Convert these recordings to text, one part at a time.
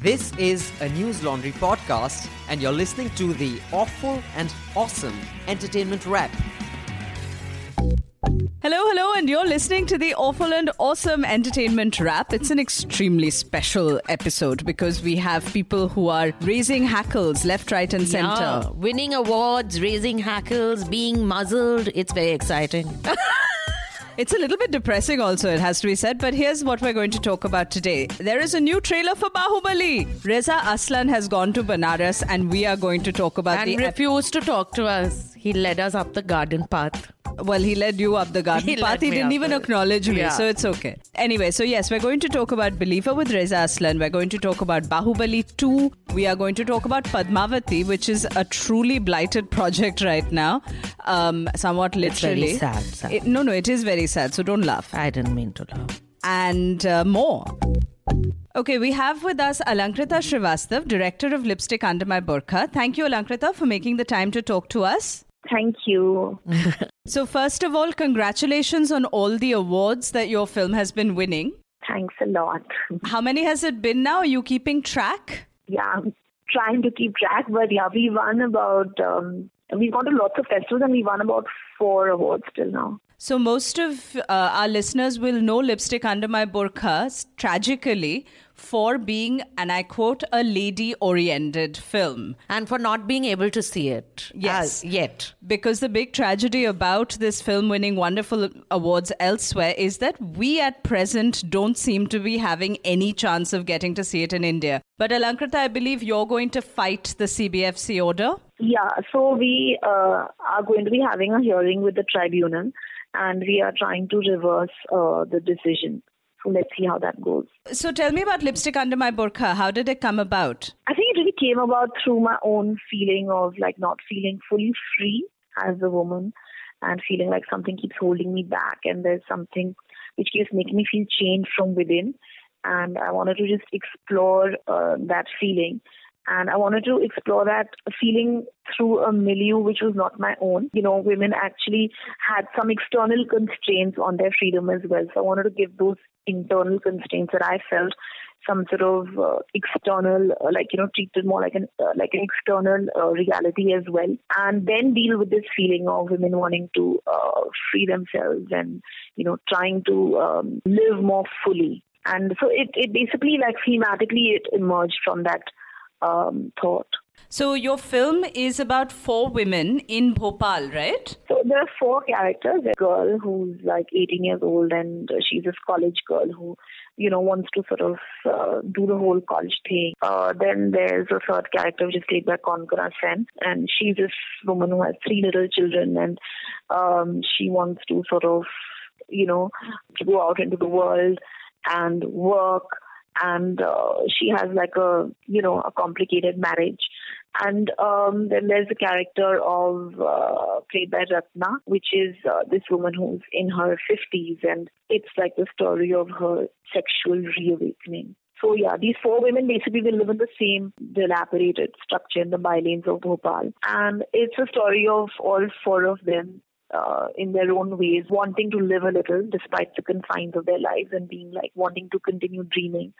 This is a Newslaundry podcast, and you're listening to the awful and awesome entertainment wrap. Hello, hello, and you're listening to the awful and awesome entertainment wrap. It's an extremely special episode because we have people who are raising hackles left, right, and center. Yeah, winning awards, raising hackles, being muzzled. It's very exciting. It's a little bit depressing, also, it has to be said, but here's what we're going to talk about today. There is a new trailer for Baahubali. Reza Aslan has gone to Banaras, and we are going to talk about and the. refused to talk to us. He led us up the garden path. well, he led you up the garden He path. He didn't up even it. acknowledge me, Yeah. so it's okay. Anyway, so yes, we're going to talk about Believer with Reza Aslan. We're going to talk about Baahubali 2. We are going to talk about Padmavati, which is a truly blighted project right now. Um, somewhat It's very literally. sad, sad. It- no, no, it is very sad, so don't laugh. I didn't mean to laugh. and uh, more. Okay, we have with us Alankrita Shrivastava, director of Lipstick Under My Burkha. Thank you, Alankrita, for making the time to talk to us. Thank you. So, first of all, congratulations on all the awards that your film has been winning. Thanks a lot. How many has it been now? Are you keeping track? Yeah, I'm trying to keep track, but yeah, we won about, um, we've gone to lots of festivals and we won about four awards till now. So, most of uh, our listeners will know Lipstick Under My Burkha tragically for being, and I quote, a lady oriented film. And for not being able to see it. Yes. as yet. Because the big tragedy about this film winning wonderful awards elsewhere is that we at present don't seem to be having any chance of getting to see it in India. But Alankrita, I believe you're going to fight the CBFC order. Yeah, so we uh, are going to be having a hearing with the tribunal and we are trying to reverse uh, the decision. So let's see how that goes. So tell me about Lipstick Under My Burkha. How did it come about? I think it really came about through my own feeling of like not feeling fully free as a woman and feeling like something keeps holding me back and there's something which keeps making me feel chained from within. And I wanted to just explore uh, that feeling. And I wanted to explore that feeling through a milieu which was not my own. You know, women actually had some external constraints on their freedom as well. So I wanted to give those internal constraints that I felt some sort of uh, external, uh, like you know, treated more like an uh, like an external uh, reality as well, and then deal with this feeling of women wanting to uh, free themselves and you know trying to um, live more fully. And so it it basically like thematically it emerged from that um, thought. So your film is about four women in Bhopal, right? So there are four characters. A girl who's like 18 years old and she's this college girl who, you know, wants to sort of uh, do the whole college thing. Uh, then there's a third character which is played by Konkona Sen and she's this woman who has three little children and um, she wants to sort of, you know, to go out into the world and work and uh, she has like a you know a complicated marriage and um, then there's the character of uh, played by Ratna, which is uh, this woman who's in her 50s, and it's like the story of her sexual reawakening. So yeah, these four women basically will live in the same dilapidated structure in the bylanes of Bhopal, and it's a story of all four of them uh, in their own ways, wanting to live a little despite the confines of their lives and being like wanting to continue dreaming.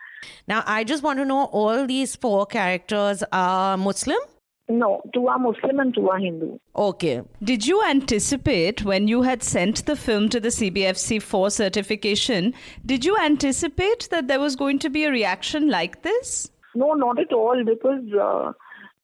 Now, I just want to know all these four characters are Muslim? No, two are Muslim and two are Hindu. Okay. Did you anticipate when you had sent the film to the CBFC for certification? Did you anticipate that there was going to be a reaction like this? No, not at all, because uh,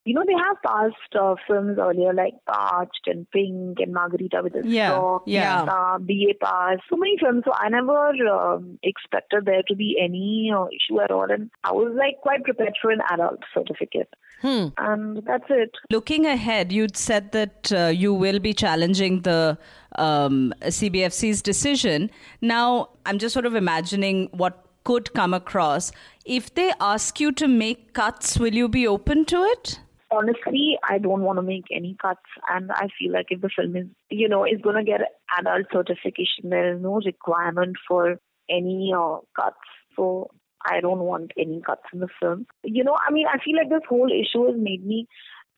you know they have passed uh, films earlier like Parched and Pink and Margarita with a Yeah, Straw, yeah. uh, BA Pass, so many films. So I never um, expected there to be any uh, issue at all, and I was like quite prepared for an adult certificate, Hmm. and that's it. Looking ahead, you'd said that uh, you will be challenging the um, CBFC's decision. Now, I'm just sort of imagining what could come across. If they ask you to make cuts, will you be open to it? Honestly, I don't want to make any cuts, and I feel like if the film is, you know, is going to get adult certification, there is no requirement for any uh, cuts. So I don't want any cuts in the film. You know, I mean, I feel like this whole issue has made me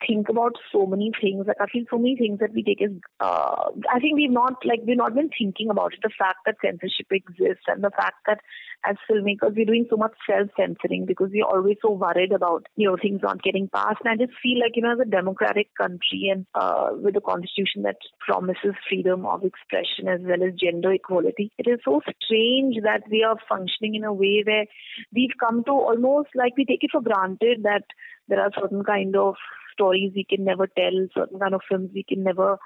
think about so many things. Like I feel so many things that we take as uh, I think we've not like we've not been thinking about it. The fact that censorship exists and the fact that as filmmakers we're doing so much self censoring because we're always so worried about you know things not getting passed. And I just feel like you know as a democratic country and uh, with a constitution that promises freedom of expression as well as gender equality, it is so strange that we are functioning in a way where we've come to almost like we take it for granted that there are certain kind of stories we can never tell, certain kind of films we can never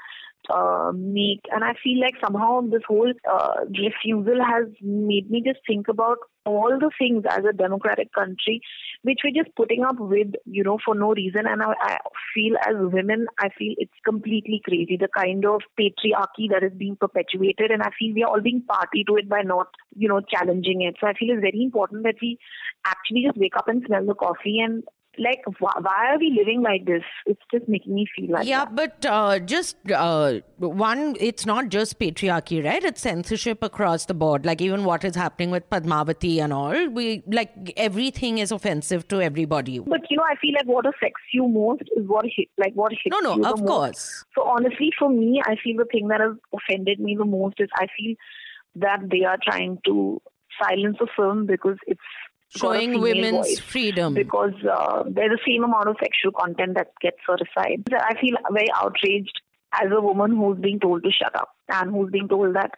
uh, make. And I feel like somehow this whole uh, refusal has made me just think about all the things as a democratic country which we're just putting up with, you know, for no reason. And I, I feel as women, I feel it's completely crazy the kind of patriarchy that is being perpetuated. And I feel we are all being party to it by not, you know, challenging it. So I feel it's very important that we actually just wake up and smell the coffee and like why, why are we living like this? It's just making me feel like yeah that. but uh, just uh, one it's not just patriarchy right? It's censorship across the board. Like even what is happening with padmavati and all we like everything is offensive to everybody. But you know i feel like what affects you most is what hit like what hits no no you the of most. course. So honestly for me i feel the thing that has offended me the most is i feel that they are trying to silence a film because it's showing women's voice. freedom because uh, there's the same amount of sexual content that gets set aside. I feel very outraged as a woman who's being told to shut up and who's being told that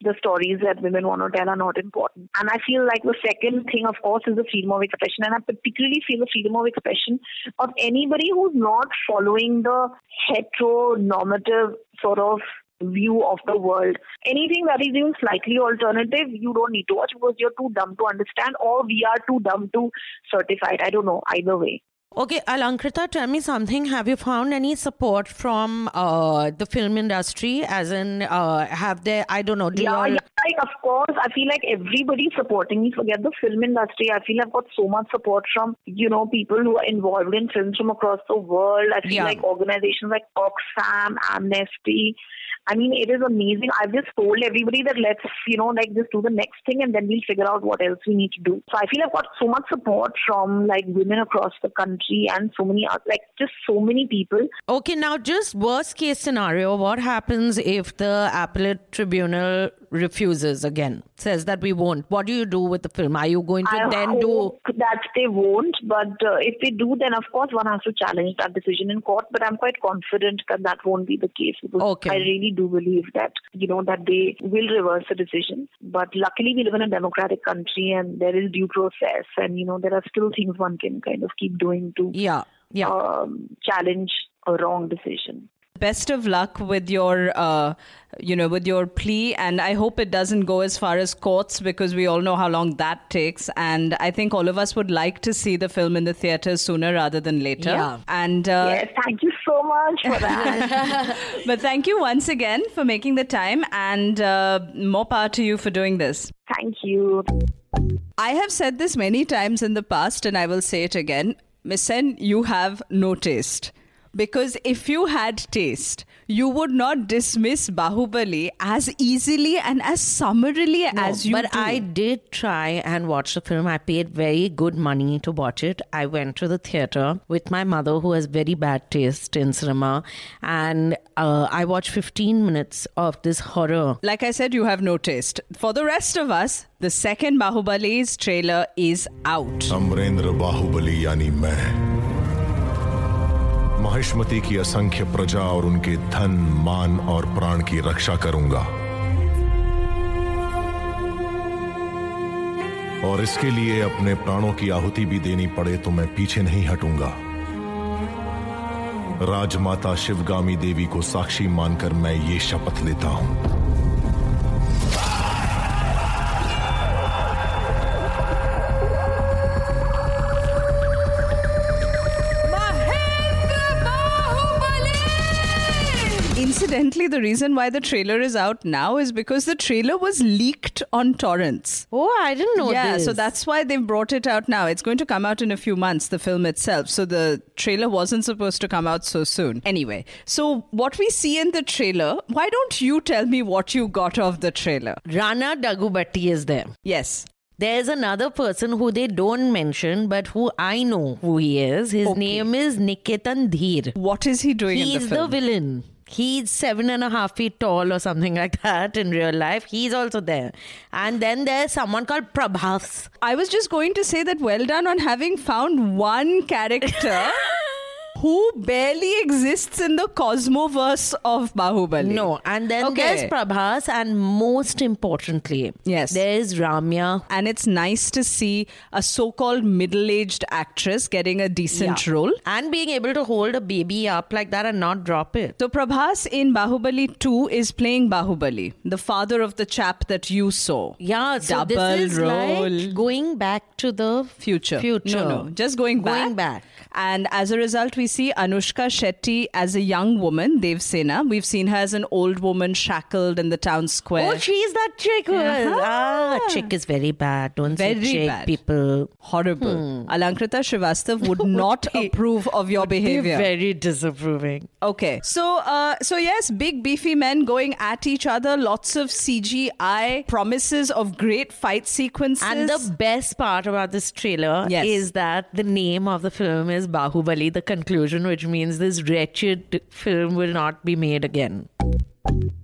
the stories that women want to tell are not important. And I feel like the second thing, of course, is the freedom of expression. And I particularly feel the freedom of expression of anybody who's not following the heteronormative sort of view of the world. Anything that is even slightly alternative, you don't need to watch because you're too dumb to understand or we are too dumb to certify it. I don't know, either way. Okay, Alankrita, tell me something. Have you found any support from uh, the film industry? As in, uh, have they, I don't know, do yeah, all... yeah, like of course, I feel like everybody's supporting me. Forget the film industry. I feel I've got so much support from you know people who are involved in films from across the world. I feel Yeah. like organizations like Oxfam, Amnesty. I mean, it is amazing. I've just told everybody that let's you know like just do the next thing and then we'll figure out what else we need to do. So I feel I've got so much support from like women across the country and so many oth- like just so many people. Okay, now just worst case scenario, what happens if the appellate tribunal refuses again? Says that we won't. What do you do with the film? Are you going to I then do hope that they won't, but uh, if they do, then of course one has to challenge that decision in court. But I'm quite confident that that won't be the case because Okay. I really do believe that you know that they will reverse the decision. But luckily, we live in a democratic country, and there is due process, and you know there are still things one can kind of keep doing to Yeah, yeah. um, challenge a wrong decision. best of luck with your uh, you know with your plea and i hope it doesn't go as far as courts because we all know how long that takes and i think all of us would like to see the film in the theaters sooner rather than later Yeah. and uh, yes, thank you so much for that. but thank you once again for making the time and uh, more power to you for doing this thank you. I have said this many times in the past, and I will say it again. Miss Sen, you have no taste because if you had taste, you would not dismiss Baahubali as easily and as summarily no, as you. But do. I did try and watch the film. I paid very good money to watch it. I went to the theater with my mother, who has very bad taste in cinema, and uh, I watched 15 minutes of this horror. Like I said, you have no taste. For the rest of us, the second Baahubali's trailer is out. Amrendra Baahubali, yani main. Mahishmati की असंख्य प्रजा और उनके धन, मान और प्राण की रक्षा करूँगा। और इसके लिए अपने प्राणों की आहुति भी देनी पड़े तो मैं पीछे नहीं हटूँगा। राजमाता शिवगामी देवी को साक्षी मानकर मैं ये शपथ लेता हूँ। Incidentally, the reason why the trailer is out now is because the trailer was leaked on torrents. Oh, I didn't know yeah, this. so that's why they've brought it out now. It's going to come out in a few months, the film itself. So the trailer wasn't supposed to come out so soon. Anyway, so what we see in the trailer, why don't you tell me what you got of the trailer? Rana Daggubati is there. Yes. There's another person who they don't mention, but who I know who he is. His name is Niketan Dheer. What is he doing in the He's the, villain. He's seven and a half feet tall or something like that in real life. He's also there. And then there's someone called Prabhas. I was just going to say that well done on having found one character who barely exists in the cosmoverse of Baahubali. No, and then Okay. there's Prabhas, and most importantly, Yes. there's Ramya. And it's nice to see a so called middle aged actress getting a decent Yeah. role. And being able to hold a baby up like that and not drop it. So Prabhas in Baahubali 2 is playing Baahubali, the father of the chap that you saw. Yeah, so Double this is role. like going back to the future. Future. No, no, just going back. Going back. And as a result, we see Anushka Shetty as a young woman, Dev Sena. We've seen her as an old woman shackled in the town square. Oh, she's that chick. who Uh-huh. Ah, chick is very bad. Don't Very say chick, bad. people. Horrible. Hmm. Alankrita Shrivastava would not approve of your behavior. Very disapproving. Okay, so uh, so yes, big beefy men going at each other. Lots of CGI promises of great fight sequences. And the best part about this trailer Yes. is that the name of the film is Baahubali, the conclusion, which means this wretched film will not be made again.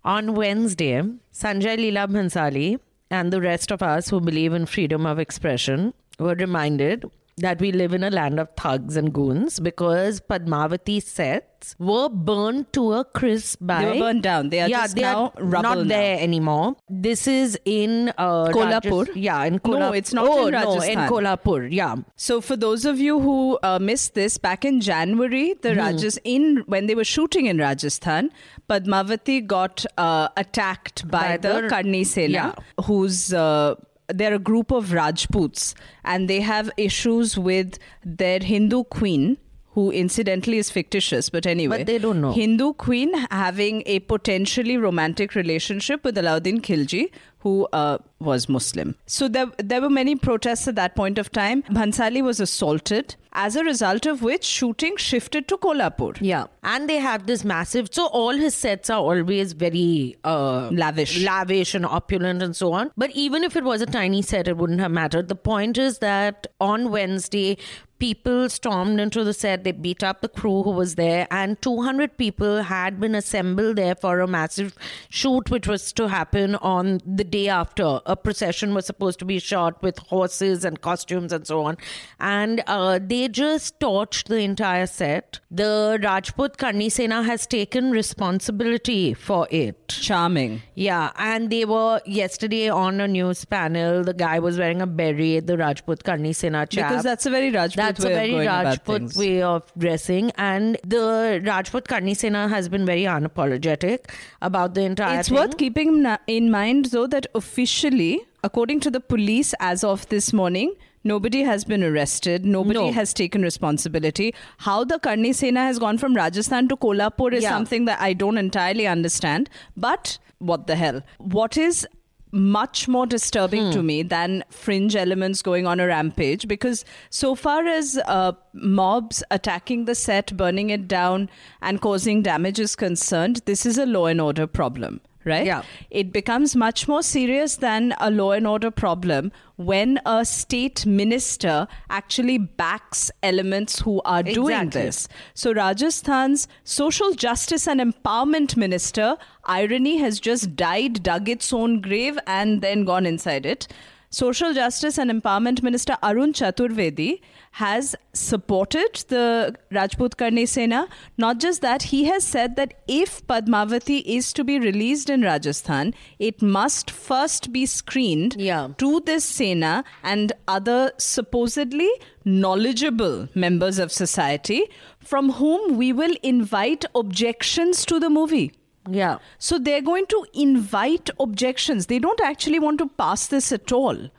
On Wednesday, Sanjay Leela Bhansali and the rest of us who believe in freedom of expression were reminded that we live in a land of thugs and goons because Padmavati sets were burned to a crisp by They were burned down. They are yeah, just they now are rubble not now. there anymore. This is in uh, Kolhapur? Rajas- yeah, in Kolhapur. No, it's not oh, in No, in Kolhapur. Yeah. So, for those of you who uh, missed this, back in January, the Hmm. Rajas in when they were shooting in Rajasthan, Padmavati got uh, attacked by, By the the- Karni Sena, yeah. who's. Uh, they're a group of Rajputs, and they have issues with their Hindu queen, who incidentally is fictitious, but anyway. But they don't know. Hindu queen having a potentially romantic relationship with Alauddin Khilji, who uh, was Muslim. So there, there were many protests at that point of time. Bhansali was assaulted, as a result of which shooting shifted to Kolhapur. Yeah. And they have this massive so all his sets are always very uh Lavish. lavish and opulent and so on. But even if it was a tiny set, it wouldn't have mattered. The point is that on Wednesday people stormed into the set they beat up the crew who was there and 200 people had been assembled there for a massive shoot which was to happen on the day after a procession was supposed to be shot with horses and costumes and so on and uh, they just torched the entire set the rajput karni sena has taken responsibility for it Charming. yeah, and they were yesterday on a news panel. The guy was wearing a beret, the Rajput Karni Sena chap. Because that's a very Rajput That's a very Rajput way of dressing, and the Rajput Karni Sena has been very unapologetic about the entire. It's thing. worth keeping in mind, though, that officially, according to the police as of this morning, nobody has been arrested. Nobody No. has taken responsibility. How the Karni Sena has gone from Rajasthan to Kolhapur is Yeah. something that I don't entirely understand. But what the hell? What is much more disturbing Hmm. to me than fringe elements going on a rampage because so far as uh, mobs attacking the set burning it down and causing damage is concerned this is a law and order problem right Yeah. it becomes much more serious than a law and order problem when a state minister actually backs elements who are doing Exactly. this so Rajasthan's social justice and empowerment minister, irony, has just died, dug its own grave, and then gone inside it. Social Justice and Empowerment Minister Arun Chaturvedi has supported the Rajput Karni Sena. Not just that, he has said that if Padmavati is to be released in Rajasthan, it must first be screened Yeah. to this Sena and other supposedly knowledgeable members of society from whom we will invite objections to the movie. Yeah. So they're going to invite objections. They don't actually want to pass this at all.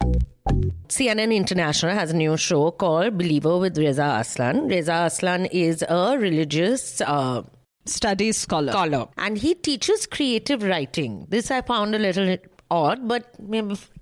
CNN International has a new show called Believer with Reza Aslan. Reza Aslan is a religious uh, Studies scholar. scholar and he teaches creative writing. This I found a little odd, but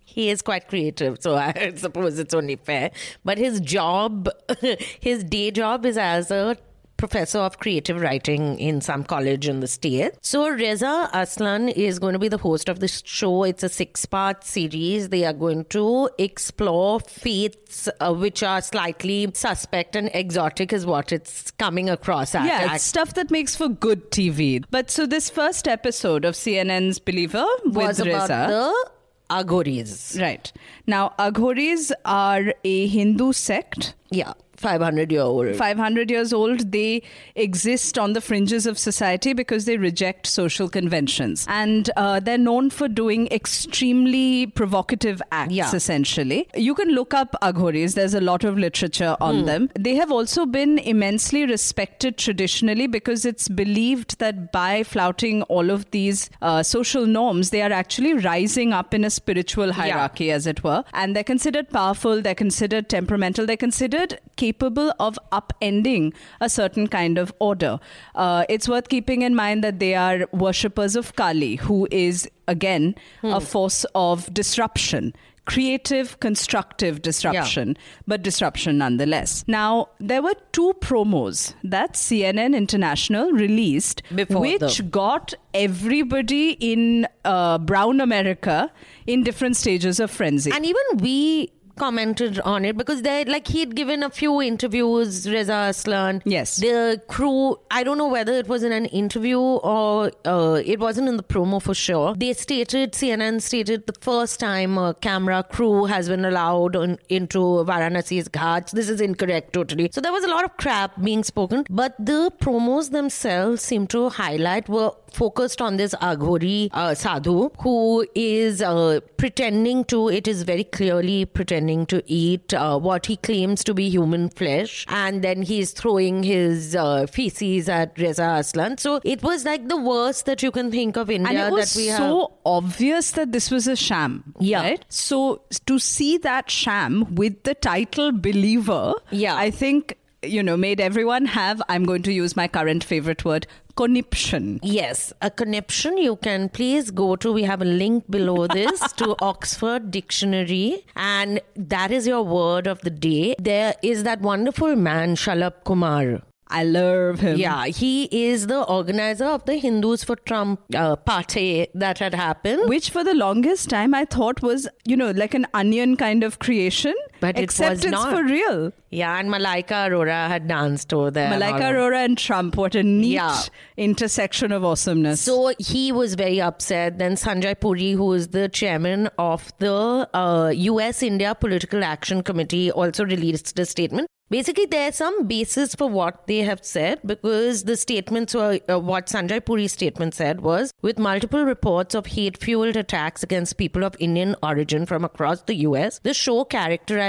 he is quite creative, so I suppose it's only fair. But his job, his day job is as a professor of creative writing in some college in the state. So Reza Aslan is going to be the host of this show. It's a six-part series. They are going to explore faiths uh, which are slightly suspect and exotic, is what it's coming across as. Yeah, it's stuff that makes for good TV. But so this first episode of CNN's Believer was with about Reza. the Aghoris. Right. Now, Aghoris are a Hindu sect. Yeah, 500 year old. 500 years old, they exist on the fringes of society because they reject social conventions. And uh, they're known for doing extremely provocative acts, Yeah. essentially. You can look up Aghoris, there's a lot of literature on them. They have also been immensely respected traditionally because it's believed that by flouting all of these uh, social norms, they are actually rising up in a spiritual hierarchy, as it were. And they're considered powerful, they're considered temperamental, they're considered capable of upending a certain kind of order. Uh, it's worth keeping in mind that they are worshippers of Kali, who is, again, a force of disruption. Creative, constructive disruption, but disruption nonetheless. Now, there were two promos that CNN International released, Before which the- got everybody in uh, brown America in different stages of frenzy. And even we commented on it because they like he'd given a few interviews Reza Aslan. Yes. the crew I don't know whether it was in an interview or uh, it wasn't in the promo for sure. They stated CNN stated the first time a camera crew has been allowed on, into Varanasi's ghats. This is incorrect totally. So there was a lot of crap being spoken but the promos themselves seem to highlight were focused on this Aghori uh, sadhu who is uh, pretending to, it is very clearly pretending to eat uh, what he claims to be human flesh. And then he's throwing his uh, feces at Reza Aslan. So it was like the worst that you can think of in India and it was so have. obvious that this was a sham. Yeah. Right? So to see that sham with the title Believer, Yeah. I think, you know, made everyone have, I'm going to use my current favorite word, conniption. Yes, a conniption. You can please go to, we have a link below this to Oxford Dictionary, and that is your word of the day. There is that wonderful man, Shalabh Kumar. I love him. Yeah, he is the organizer of the Hindus for Trump uh, party that had happened. Which for the longest time I thought was, you know, like an onion kind of creation. But it except was not. for real. Yeah, and Malaika Arora had danced over there. Malaika. Arora and Trump, what a neat Yeah. intersection of awesomeness. So he was very upset. Then Sanjay Puri, who is the chairman of the uh, US India Political Action Committee, also released a statement. Basically, there's some basis for what they have said because the statements were uh, what Sanjay Puri's statement said was with multiple reports of hate fueled attacks against people of Indian origin from across the US, the show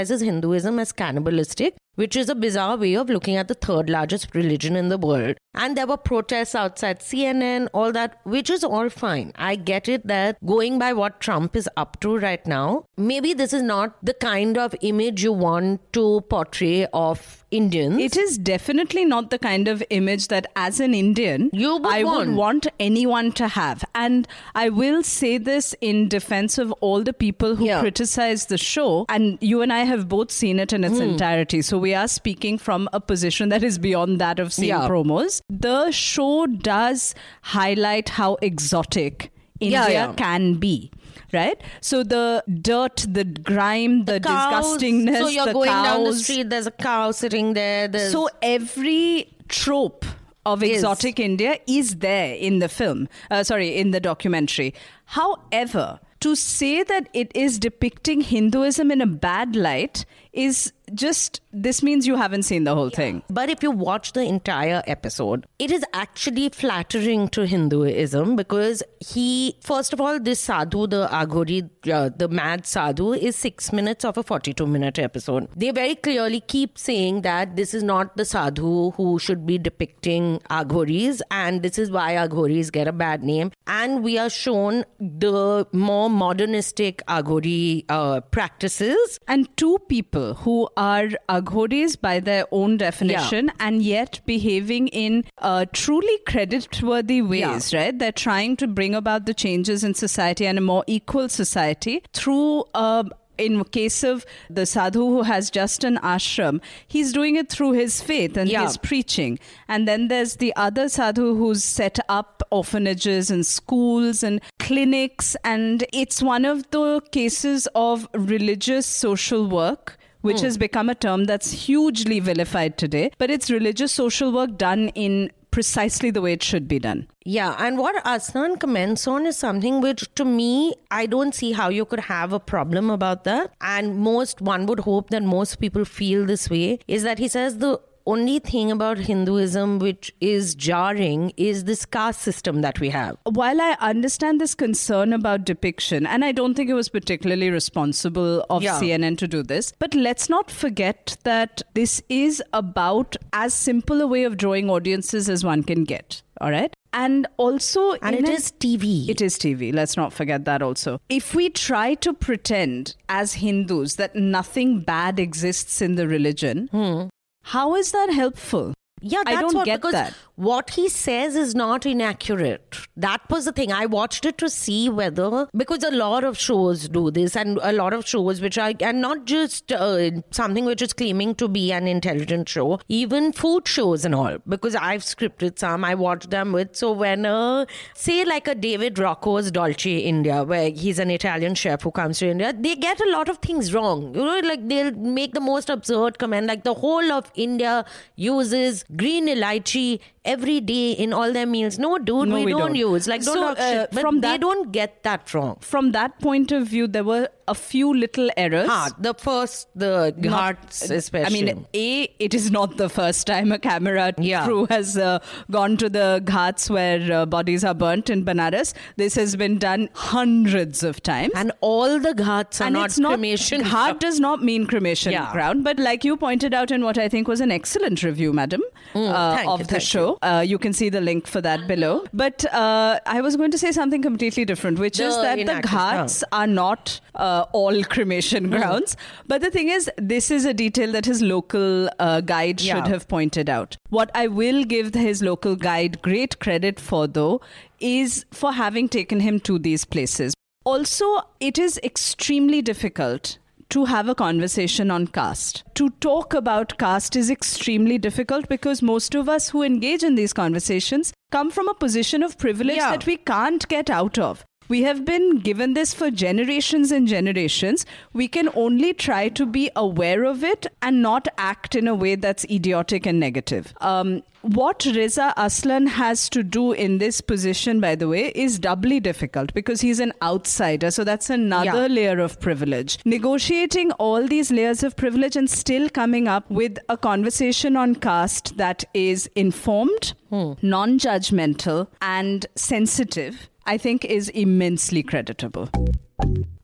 characterizes Hinduism as cannibalistic which is a bizarre way of looking at the third largest religion in the world. And there were protests outside CNN, all that, which is all fine. I get it that going by what Trump is up to right now, maybe this is not the kind of image you want to portray of Indians. It is definitely not the kind of image that, as an Indian, You would I want. would want anyone to have. And I will say this in defense of all the people who Yeah. criticize the show. And you and I have both seen it in its Hmm. entirety. So we are speaking from a position that is beyond that of seeing Yeah. promos. The show does highlight how exotic India Yeah, yeah. can be. Right? So the dirt, the grime, the, Cows. disgustingness, So you're the going down the street, there's a cow sitting there. There's So every trope of Is. exotic India is there in the film. Uh, sorry, in the documentary. However, to say that it is depicting Hinduism in a bad light is just this means you haven't seen the whole thing. But if you watch the entire episode, it is actually flattering to Hinduism because he, first of all, this sadhu, the Aghori, uh, the mad sadhu, is six minutes of a 42 minute episode. They very clearly keep saying that this is not the sadhu who should be depicting Aghoris, and this is why Aghoris get a bad name. And we are shown the more modernistic Aghori uh, practices. And two people who are aghoris by their own definition and yet behaving in uh, truly credit-worthy ways, right? They're trying to bring about the changes in society and a more equal society through a in case of the sadhu who has just an ashram, he's doing it through his faith and Yeah. his preaching. And then there's the other sadhu who's set up orphanages and schools and clinics. And it's one of the cases of religious social work. Which hmm. has become a term that's hugely vilified today, but it's religious social work done in precisely the way it should be done. Yeah, and what Aslan comments on is something which, to me, I don't see how you could have a problem about that. And most, one would hope that most people feel this way, is that he says the only thing about Hinduism which is jarring is this caste system that we have. while I understand this concern about depiction, and I don't think it was particularly responsible of Yeah. CNN to do this, but let's not forget that this is about as simple a way of drawing audiences as one can get. All right. And also, And it an- is TV. It is TV. Let's not forget that also. If we try to pretend as Hindus that nothing bad exists in the religion, hmm. How is that helpful? Yeah, I don't what, get because that. what he says is not inaccurate. That was the thing. I watched it to see whether because a lot of shows do this, and a lot of shows which are and not just uh, something which is claiming to be an intelligent show, even food shows and all. Because I've scripted some, I watched them with. So when uh, say like a David Rocco's Dolce India, where he's an Italian chef who comes to India, they get a lot of things wrong. You know, like they'll make the most absurd comment, like the whole of India uses green elaichi every day in all their meals. No, dude, No, we, we don't, don't. use. Like, don't So, uh. But from they that- don't get that wrong. From that point of view, there were a few little errors. Ah, the first, the Not- hearts especially. I mean, A, it is not the first time a camera Yeah. crew has uh, gone to the ghats where uh, bodies are burnt in Banaras. This has been done hundreds of times. and all the ghats are and not it's not cremation. Ghat does not mean cremation Yeah. ground, but like you pointed out in what I think was an excellent review, madam, uh, Mm, thank of you, the thank show. Uh, you can see the link for that below. But uh, I was going to say something completely different, which is that the ghats are not uh, all cremation grounds. But the thing is, this is a detail that his local uh, guide should have pointed out. What I will give his local guide great credit for, though, is for having taken him to these places. Also, it is extremely difficult to have a conversation on caste. To talk about caste is extremely difficult because most of us who engage in these conversations come from a position of privilege Yeah. that we can't get out of. We have been given this for generations and generations. We can only try to be aware of it and not act in a way that's idiotic and negative. Um, what Reza Aslan has to do in this position, by the way, is doubly difficult because he's an outsider. So that's another Yeah. layer of privilege. Negotiating all these layers of privilege and still coming up with a conversation on caste that is informed, non judgmental, and sensitive, I think is immensely creditable.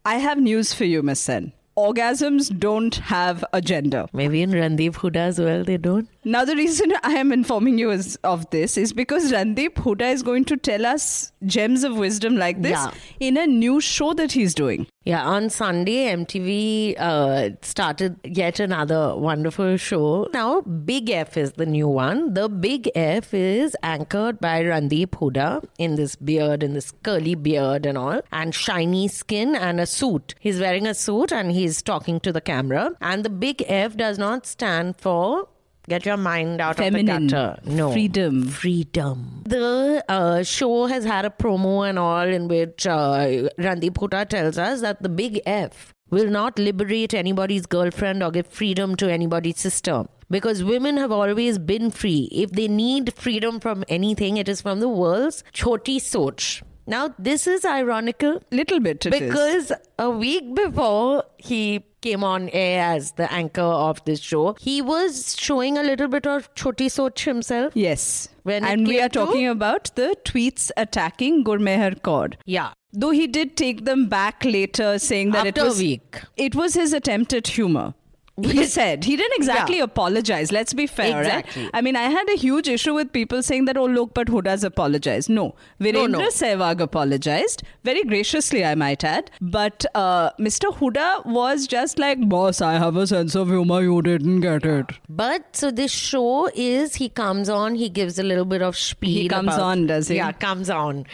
I have news for you, Miss Sen. Orgasms don't have a gender. Maybe in Randeep Hooda as well, they don't. Now, the reason I am informing you is, of this is because Randeep Hooda is going to tell us gems of wisdom like this Yeah. in a new show that he's doing. Yeah, on Sunday, MTV uh, started yet another wonderful show. Now, Big F is the new one. The Big F is anchored by Randeep Hooda in this beard, in this curly beard and all, and shiny skin and a suit. He's wearing a suit and he's talking to the camera. And the Big F does not stand for. Get your mind out Feminine. of the gutter. No. Freedom. Freedom. The uh, show has had a promo and all in which uh, Randeep Hooda tells us that the big F will not liberate anybody's girlfriend or give freedom to anybody's sister. Because women have always been free. If they need freedom from anything, it is from the world's choti soch. Now, this is ironical Little bit it is. because a week before he came on air as the anchor of this show, he was showing a little bit of Choti Soch himself. Yes. When and we are to- talking about the tweets attacking Gurmehar Kaur. Yeah. Though he did take them back later, saying that After it a was week. It was his attempt at humor. He said he didn't exactly Yeah. apologize. Let's be fair, right? Exactly. I mean, I had a huge issue with people saying that, "Oh, look, but Hooda's apologized." No, Virendra no. Sehwag apologized very graciously, I might add. But uh, Mr. Hooda was just like, "Boss, I have a sense of humor. You didn't get it." But so this show is he comes on, he gives a little bit of spiel. He comes about- on, does he? Yeah, comes on,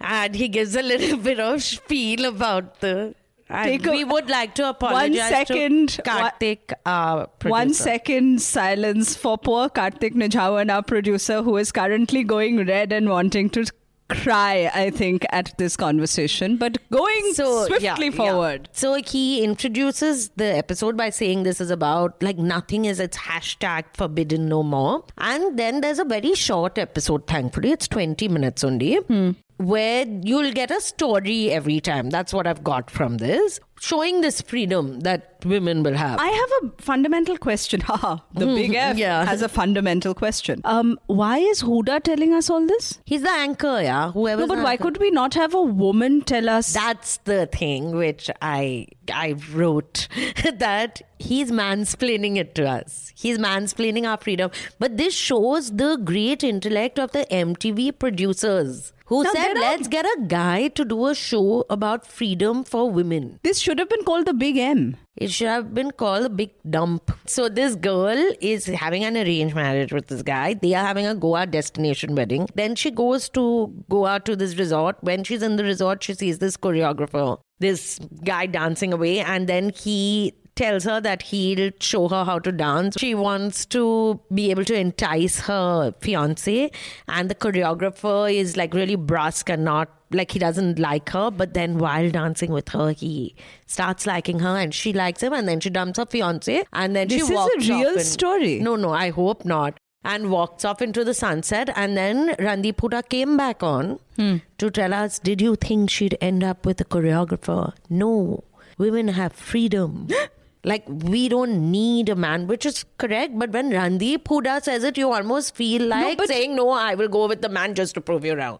and he gives a little bit of spiel about the Take a- we would like to apologize second, to Kartik, our producer. One second silence for poor Kartik Nijhawan, our producer, who is currently going red and wanting to cry, I think, at this conversation. But going so, swiftly yeah, yeah. forward. So he introduces the episode by saying this is about like nothing is its hashtag forbidden no more. And then there's a very short episode, thankfully. It's 20 minutes only. Hmm. Where you'll get a story every time. That's what I've got from this. Showing this freedom that women will have. I have a fundamental question. Haha, the big F yeah. has a fundamental question. Um, why is Hooda telling us all this? He's the anchor, yeah. Whoever. No, but why could we not have a woman tell us? That's the thing which I I wrote that he's mansplaining it to us. He's mansplaining our freedom. But this shows the great intellect of the MTV producers who Now, said, let's get a guy to do a show about freedom for women. this should have been called the Big M. It should have been called the big dump. So this girl is having an arranged marriage with this guy. They are having a Goa destination wedding. Then she goes to Goa to this resort. When she's in the resort, she sees this choreographer, this guy dancing away, and then he tells her that he'll show her how to dance. She wants to be able to entice her fiance, and the choreographer is like really brusque and not like he doesn't like her. But then while dancing with her, he starts liking her, and she likes him, and then she dumps her fiance, and then This she is a real and- story. No, no, I hope not. And walks off into the sunset, and then Randeep Hooda came back on hmm. to tell us, "Did you think she'd end up with a choreographer? No, women have freedom." Like we don't need a man, which is correct. But when Randeep Hooda says it, you almost feel like but- saying, "No, I will go with the man just to prove you wrong."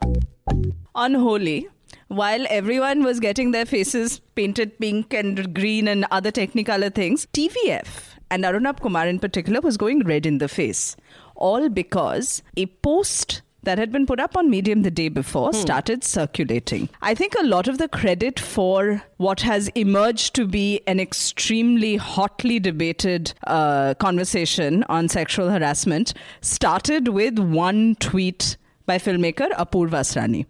unholy while everyone was getting their faces painted pink and green and other technicolor things tvf and arunabh kumar in particular was going red in the face all because a post that had been put up on medium the day before started circulating. I think a lot of the credit for what has emerged to be an extremely hotly debated uh, conversation on sexual harassment started with one tweet by filmmaker Apurva Asrani.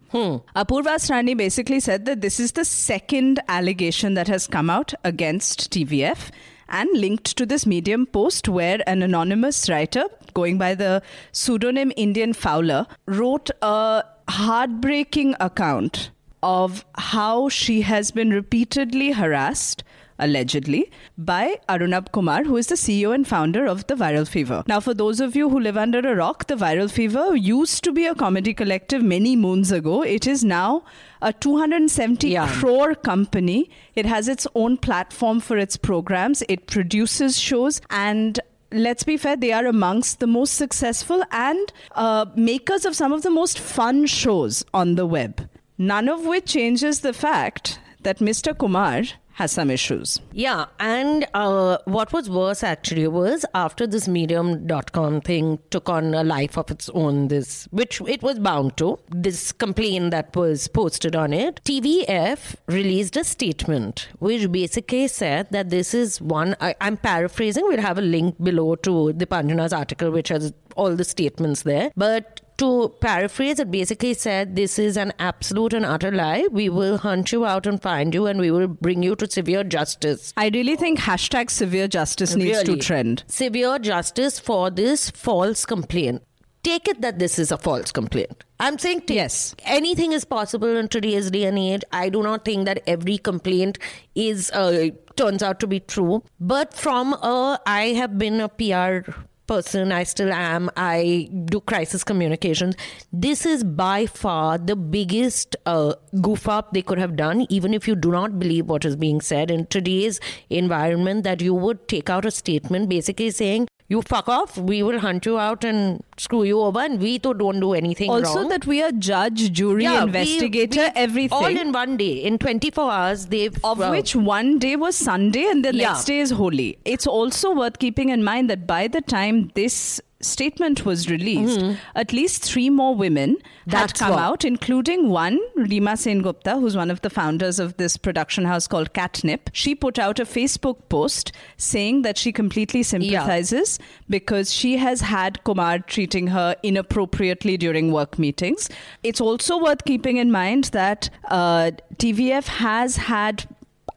Apurva Asrani basically said that this is the second allegation that has come out against TVF and linked to this Medium post where an anonymous writer going by the pseudonym Indian Fowler wrote a heartbreaking account of how she has been repeatedly harassed allegedly, by Arunabh Kumar, who is the CEO and founder of The Viral Fever. Now, for those of you who live under a rock, The Viral Fever used to be a comedy collective many moons ago. It is now a 270 Yeah. crore company. It has its own platform for its programs, it produces shows, and let's be fair, they are amongst the most successful and uh, makers of some of the most fun shows on the web. None of which changes the fact that Mr. Kumar has some issues. Yeah, and uh, what was worse actually was after this medium.com thing took on a life of its own, this which it was bound to, this complaint that was posted on it, TVF released a statement which basically said that this is one, I, I'm paraphrasing, we'll have a link below to Deepanjana's article which has all the statements there, but to paraphrase, it basically said, This is an absolute and utter lie. We will hunt you out and find you, and we will bring you to severe justice. I really think hashtag severe justice needs to trend. Severe justice for this false complaint. Take it that this is a false complaint. I'm saying take- Yes. anything is possible in today's day and age. I do not think that every complaint is uh, turns out to be true. But from a, I have been a PR person i still am i do crisis communications. This is by far the biggest uh, goof up they could have done even if you do not believe what is being said. In today's environment that you would take out a statement basically saying you fuck off we will hunt you out and screw you over and we too don't do anything Also, wrong that we are judge, jury, Yeah, we- investigator, we- everything. all in one day in 24 hours they've of uh, which one day was Sunday and the Yeah. next day is holy. It's also worth keeping in mind that by the time this statement was released, at least three more women had Mm-hmm. Come what- out, including one, Rima Sen Gupta, who's one of the founders of this production house called Catnip. She put out a Facebook post saying that she completely sympathizes because she has had Kumar treating her inappropriately during work meetings. It's also worth keeping in mind that uh, TVF has had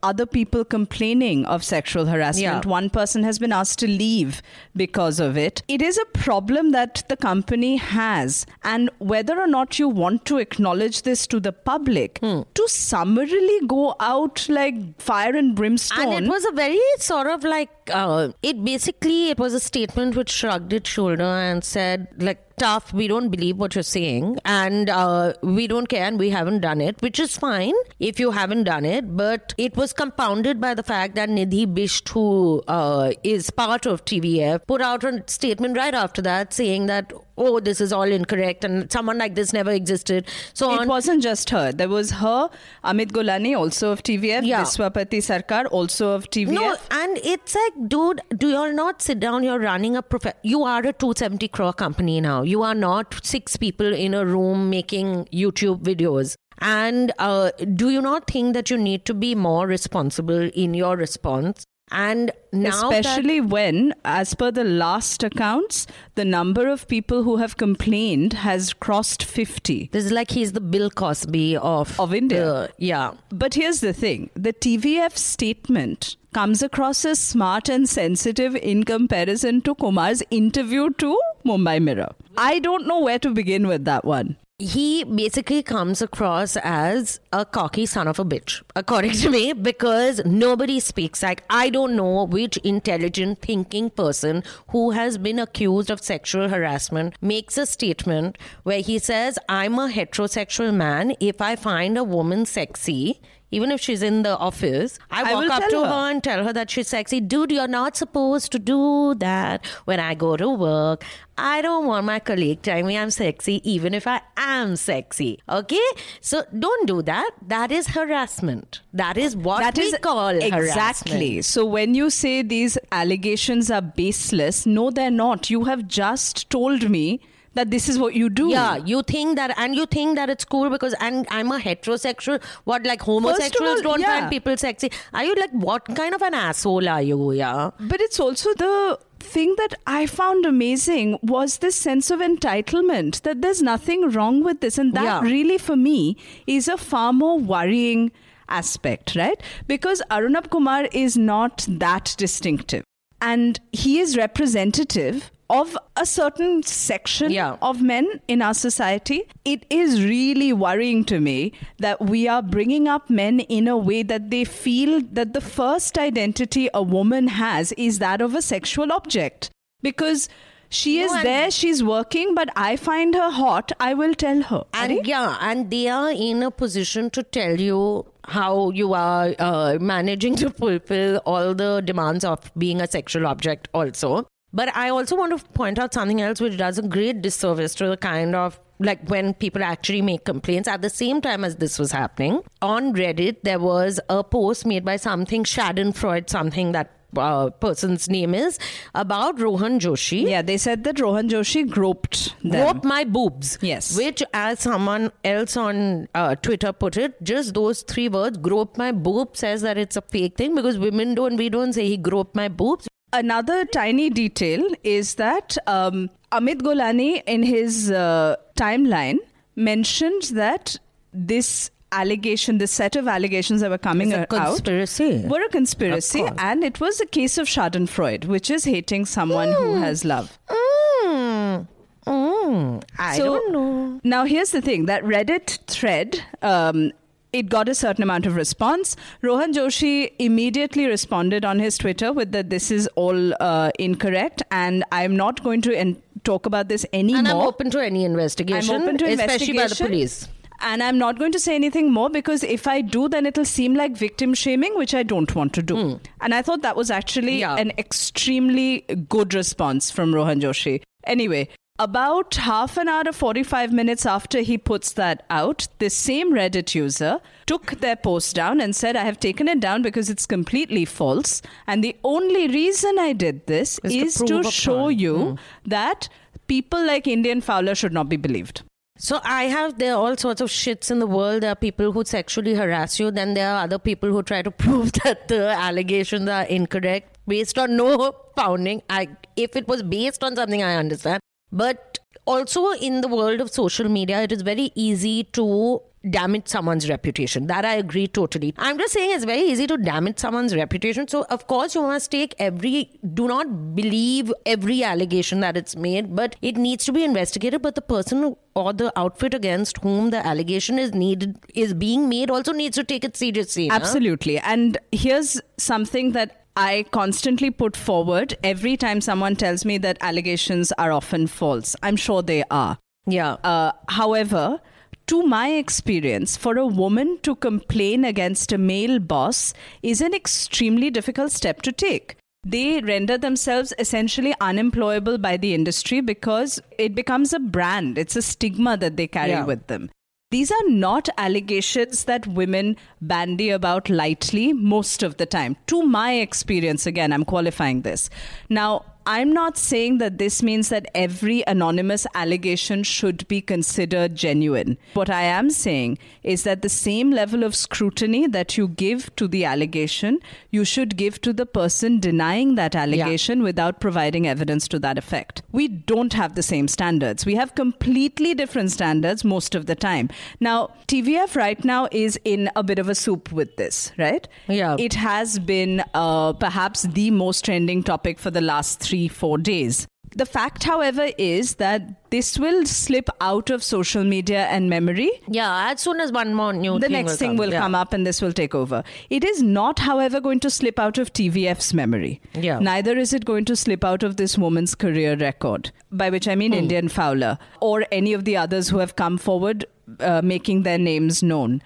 other people complaining of sexual harassment. Yeah. One person has been asked to leave because of it. It is a problem that the company has. And whether or not you want to acknowledge this to the public, Hmm. to summarily go out like fire and brimstone. And it was a very sort of like uh, it basically it was a statement which shrugged its shoulder and said like tough. We don't believe what you're saying. And uh, we don't care and we haven't done it which is fine if you haven't done it. But it was compounded by the fact that Nidhi Bisht who uh, is part of TVF put out a statement right after that saying that oh this is all incorrect and someone like this never existed so it on wasn't just her. There was her, Amit Golani, also of TVF, Yeah. Biswapati Sarkar, also of TVF. No, and it's like, dude, do you all not sit down? You're running a prof. You are a 270 crore company now. You are not six people in a room making YouTube videos. And uh, do you not think that you need to be more responsible in your response? And now, that- Especially when, as per the last accounts, the number of people who have complained has crossed 50. this is like he's the Bill Cosby of Of India. yeah. But here's the thing the TVF statement comes across as smart and sensitive in comparison to Kumar's interview to Mumbai Mirror. I don't know where to begin with that one. He basically comes across as a cocky son of a bitch, according to me, because nobody speaks like I don't know which intelligent thinking person who has been accused of sexual harassment makes a statement where he says, I'm a heterosexual man. If I find a woman sexy, even if she's in the office, I I walk up to her. her and tell her that she's sexy. Dude, you're not supposed to do that when I go to work. I don't want my colleague telling me I'm sexy, even if I am sexy. Okay? So don't do that. That is harassment. That is what That we is call exactly. harassment. So when you say these allegations are baseless, no, they're not. You have just told me that this is what you do. Yeah, you think that, and you think that it's cool because, and I'm a heterosexual. What, like homosexuals all, don't yeah. find people sexy? Are you like, what kind of an asshole are you? Yeah. But it's also the thing that I found amazing was this sense of entitlement that there's nothing wrong with this. And that Yeah. really, for me, is a far more worrying aspect, right? Because Arunabh Kumar is not that distinctive. And he is representative of a certain section Yeah. of men in our society. It is really worrying to me that we are bringing up men in a way that they feel that the first identity a woman has is that of a sexual object. Because she is there, she's working, but I find her hot, I will tell her. And yeah, and they are in a position to tell you how you are uh, managing to fulfill all the demands of being a sexual object, also. But I also want to point out something else which does a great disservice to the kind of like when people actually make complaints at the same time as this was happening. On Reddit, there was a post made by something Schadenfreude, something that uh, person's name is, about Rohan Joshi Yeah, they said that Rohan Joshi groped them. Grope my boobs. Yes. Which, as someone else on uh, Twitter put it, just those three words, grope my boob, says that it's a fake thing because women don't, we don't say he groped my boobs. Another tiny detail is that um, Amit Golani, in his uh, timeline, mentioned that this allegation, this set of allegations that were coming out, conspiracy. were a conspiracy, and it was a case of Schadenfreude, which is hating someone who has love. Mm. Mm. I So- don't know. Now, here's the thing that Reddit thread. Um, it got a certain amount of response. Rohan Joshi immediately responded on his Twitter with that this is all uh, incorrect, and I'm not going to en- talk about this anymore. And I'm open to any investigation, I'm open to especially by the police. And I'm not going to say anything more because if I do, then it'll seem like victim shaming, which I don't want to do. And I thought that was actually. Yeah. an extremely good response from Rohan Joshi. Anyway, about half an hour to 45 minutes after he puts that out, this same Reddit user took their post down and said, I have taken it down because it's completely false. And the only reason I did this Is to is to, prove show point. you hmm. that people like Indian Fowler should not be believed. So I have there are all sorts of shits in the world. There are people who sexually harass you. Then there are other people who try to prove that the allegations are incorrect based on no founding. I if it was based on something, I understand. But also in the world of social media, it is very easy to damage someone's reputation. That I agree totally. I'm just saying it's very easy to damage someone's reputation. So, of course, you must take every, do not believe every allegation that it's made, but it needs to be investigated. But the person or the outfit against whom the allegation is needed is being made also needs to take it seriously. Absolutely. And here's something that I constantly put forward every time someone tells me that allegations are often false. I'm sure they are. Yeah. Uh, however, to my experience, for a woman to complain against a male boss is an extremely difficult step to take. They render themselves essentially unemployable by the industry because it becomes a brand. It's a stigma that they carry Yeah. with them. These are not allegations that women bandy about lightly most of the time. To my experience, again, I'm qualifying this. Now, I'm not saying that this means that every anonymous allegation should be considered genuine. What I am saying is that the same level of scrutiny that you give to the allegation, you should give to the person denying that allegation without providing evidence to that effect. We don't have the same standards. We have completely different standards most of the time. Now, TVF right now is in a bit of a soup with this, right? Yeah. It has been uh, perhaps the most trending topic for the last three, four days. The fact, however, is that this will slip out of social media and memory yeah, as soon as one more new the thing next will thing come. will Yeah. come up and this will take over. It is not, however, going to slip out of TVF's memory. Yeah. Neither is it going to slip out of this woman's career record, by which I Hmm. mean Indian Fowler or any of the others who have come forward uh, making their names known.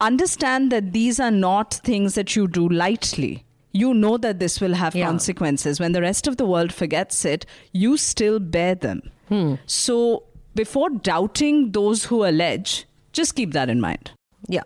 Understand that these are not things that you do lightly. You know that this will have Yeah. consequences. When the rest of the world forgets it, you still bear them. Hmm. So, before doubting those who allege, just keep that in mind. Yeah.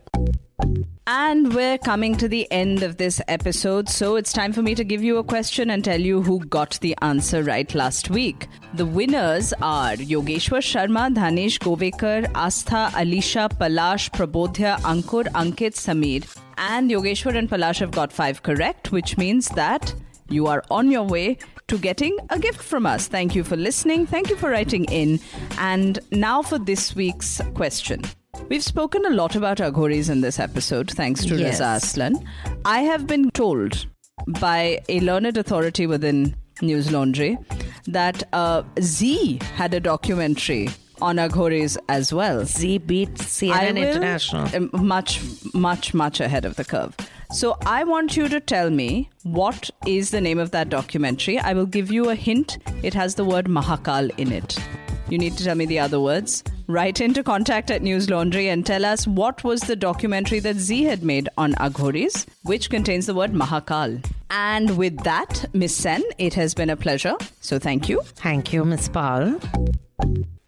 And we're coming to the end of this episode, so it's time for me to give you a question and tell you who got the answer right last week. The winners are Yogeshwar Sharma, Dhanesh Govekar, Astha, Alisha, Palash, Prabodhya, Ankur, Ankit, Samir. And Yogeshwar and Palash have got five correct, which means that you are on your way to getting a gift from us. Thank you for listening. Thank you for writing in. And now for this week's question. We've spoken a lot about Aghoris in this episode, thanks to Yes. Reza Aslan. I have been told by a learned authority within Newslaundry that uh, Zee had a documentary on Aghoris as well. Zee beat CNN will- International. um, much, much, much ahead of the curve. So I want you to tell me what is the name of that documentary. I will give you a hint. It has the word Mahakal in it. You need to tell me the other words. Write into contact at Newslaundry and tell us what was the documentary that Zee had made on Aghoris, which contains the word Mahakal. And with that, Miss Sen, it has been a pleasure. So thank you. Thank you, Miss Pal.